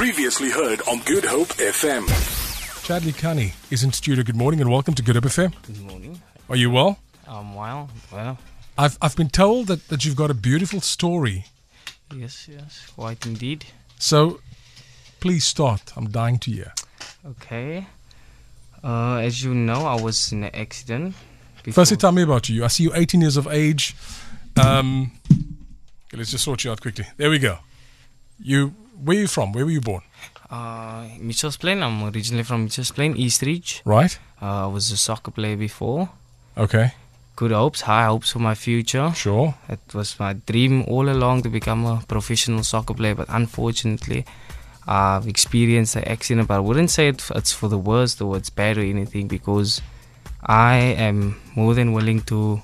Previously heard on Good Hope FM. Chadley Kannie is in studio. Good morning and welcome to Good Hope FM. Good morning. Are you well? Um, well, well, I've, I've been told that, that you've got a beautiful story. yes, yes, quite indeed. So please start. I'm dying to hear. Okay. Uh, as you know, I was in an accident. Firstly, tell me about you. I see you're 18 years of age. Um, okay, let's just sort you out quickly. There we go. You, where are you from? Where were you born? Uh, Mitchell's Plain. I'm originally from Mitchell's Plain, East Ridge. Right? Uh, I was a soccer player before. Okay, Good hopes, high hopes for my future. sure. It was my dream all along to become a professional soccer player, but unfortunately, I've experienced an accident. But I wouldn't say it, it's for the worst or it's bad or anything because I am more than willing to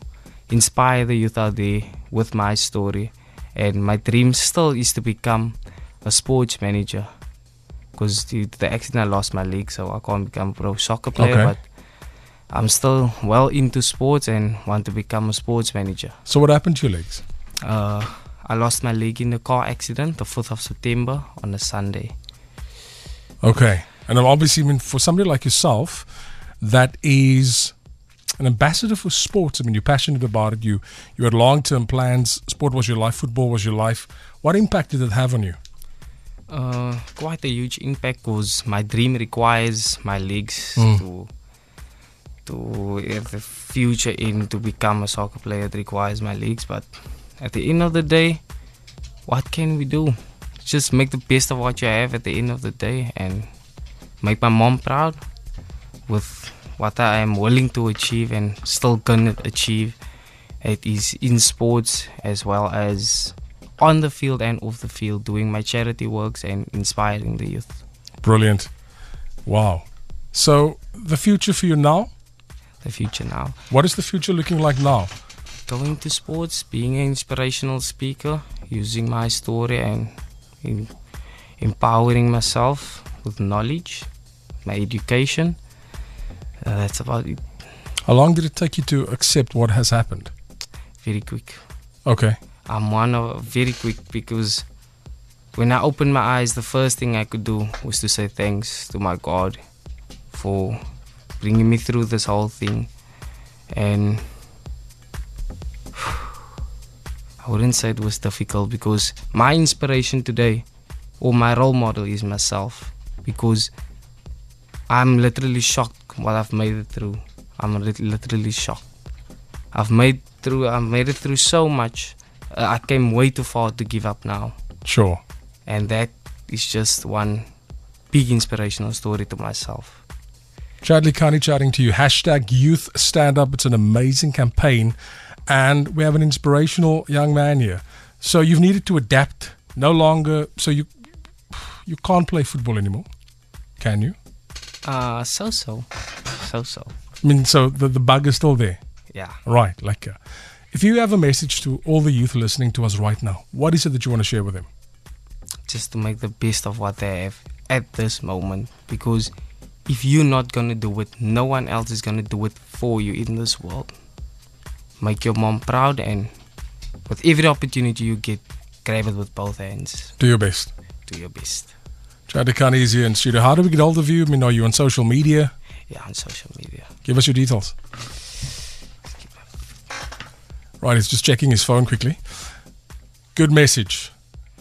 inspire the youth out there with my story. And my dream still is to become a sports manager because due to the accident, I lost my leg, so I can't become a pro soccer player. Okay. But I'm still well into sports and want to become a sports manager. So what happened to your legs? Uh, I lost my leg in a car accident the 4th of September on a Sunday. Okay. And I'm obviously, I mean, for somebody like yourself, that is an ambassador for sports. I mean, you're passionate about it. You you had long term plans. Sport was your life. Football was your life. What impact did it have on you? Uh, quite a huge impact because my dream requires my legs Mm. to to have the future in to become a soccer player. It requires my legs, but at the end of the day, what can we do? Just make the best of what you have at the end of the day and make my mom proud with what I am willing to achieve and still gonna achieve. It is in sports as well as on the field and off the field, doing my charity works and inspiring the youth. Brilliant. Wow. So the future for you now? The future now. What is the future looking like now? Going to sports, being an inspirational speaker, using my story and empowering myself with knowledge, my education. Uh, that's about it. How long did it take you to accept what has happened? Very quick. Okay. I'm one of very quick because when I opened my eyes, the first thing I could do was to say thanks to my God for bringing me through this whole thing. And I wouldn't say it was difficult because my inspiration today or my role model is myself because I'm literally shocked what I've made it through. I'm literally shocked. I've made through I've made it through so much. Uh, I came way too far to give up now. Sure. And that is just one big inspirational story to myself. Chadley Kannie chatting to you. Hashtag Youth Stand Up. It's an amazing campaign. And we have an inspirational young man here. So you've needed to adapt. No longer. So you you can't play football anymore. Can you? Uh so so. So so. I mean, so the, the bug is still there. Yeah. Right. Like, uh, if you have a message to all the youth listening to us right now, what is it that you want to share with them? Just to make the best of what they have at this moment. Because if you're not gonna do it, no one else is gonna do it for you in this world. Make your mom proud and with every opportunity you get, grab it with both hands. Do your best. Do your best. Is here in studio. How do we get hold of you? I mean, are you on social media? Yeah, on social media. Give us your details. Right, he's just checking his phone quickly. Good message.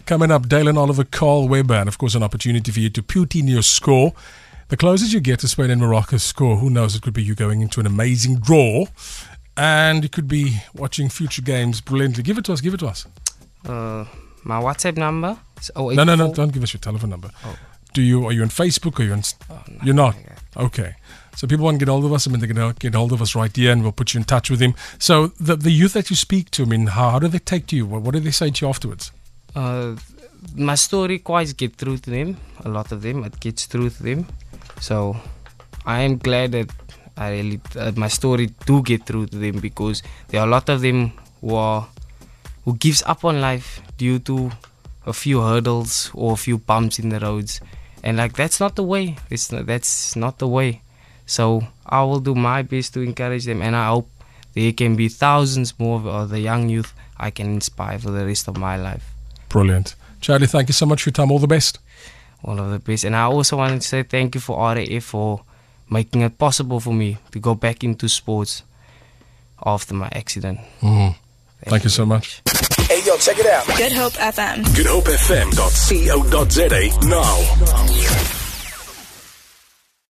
Coming up, Dalen Oliver, Carl Weber, and of course, an opportunity for you to put in your score. The closest you get to Spain and Morocco's score, who knows, it could be you going into an amazing draw. And you could be watching future games brilliantly. Give it to us, give it to us. Uh, my WhatsApp number is No, no, no, don't give us your telephone number. Oh. Do you, are you on Facebook? Are you on, Oh, no, you're not? Okay. So people want to get hold of us. I mean, they can get hold of us right here, and we'll put you in touch with him. So the the youth that you speak to, I mean, how, how do they take to you? What, what do they say to you afterwards? Uh, my story quite get through to them. A lot of them, it gets through to them. So I am glad that I really uh, my story do get through to them because there are a lot of them who are who gives up on life due to a few hurdles or a few bumps in the roads, and like that's not the way. It's not, that's not the way. So I will do my best to encourage them, and I hope there can be thousands more of the young youth I can inspire for the rest of my life. Brilliant. Charlie, thank you so much for your time. All the best. all of the best. And I also want to say thank you for RAF for making it possible for me to go back into sports after my accident. Mm. Thank you so much. Hey, yo, check it out. Good Hope FM. Good Hope FM. Co. GoodHopeFM.co.za now.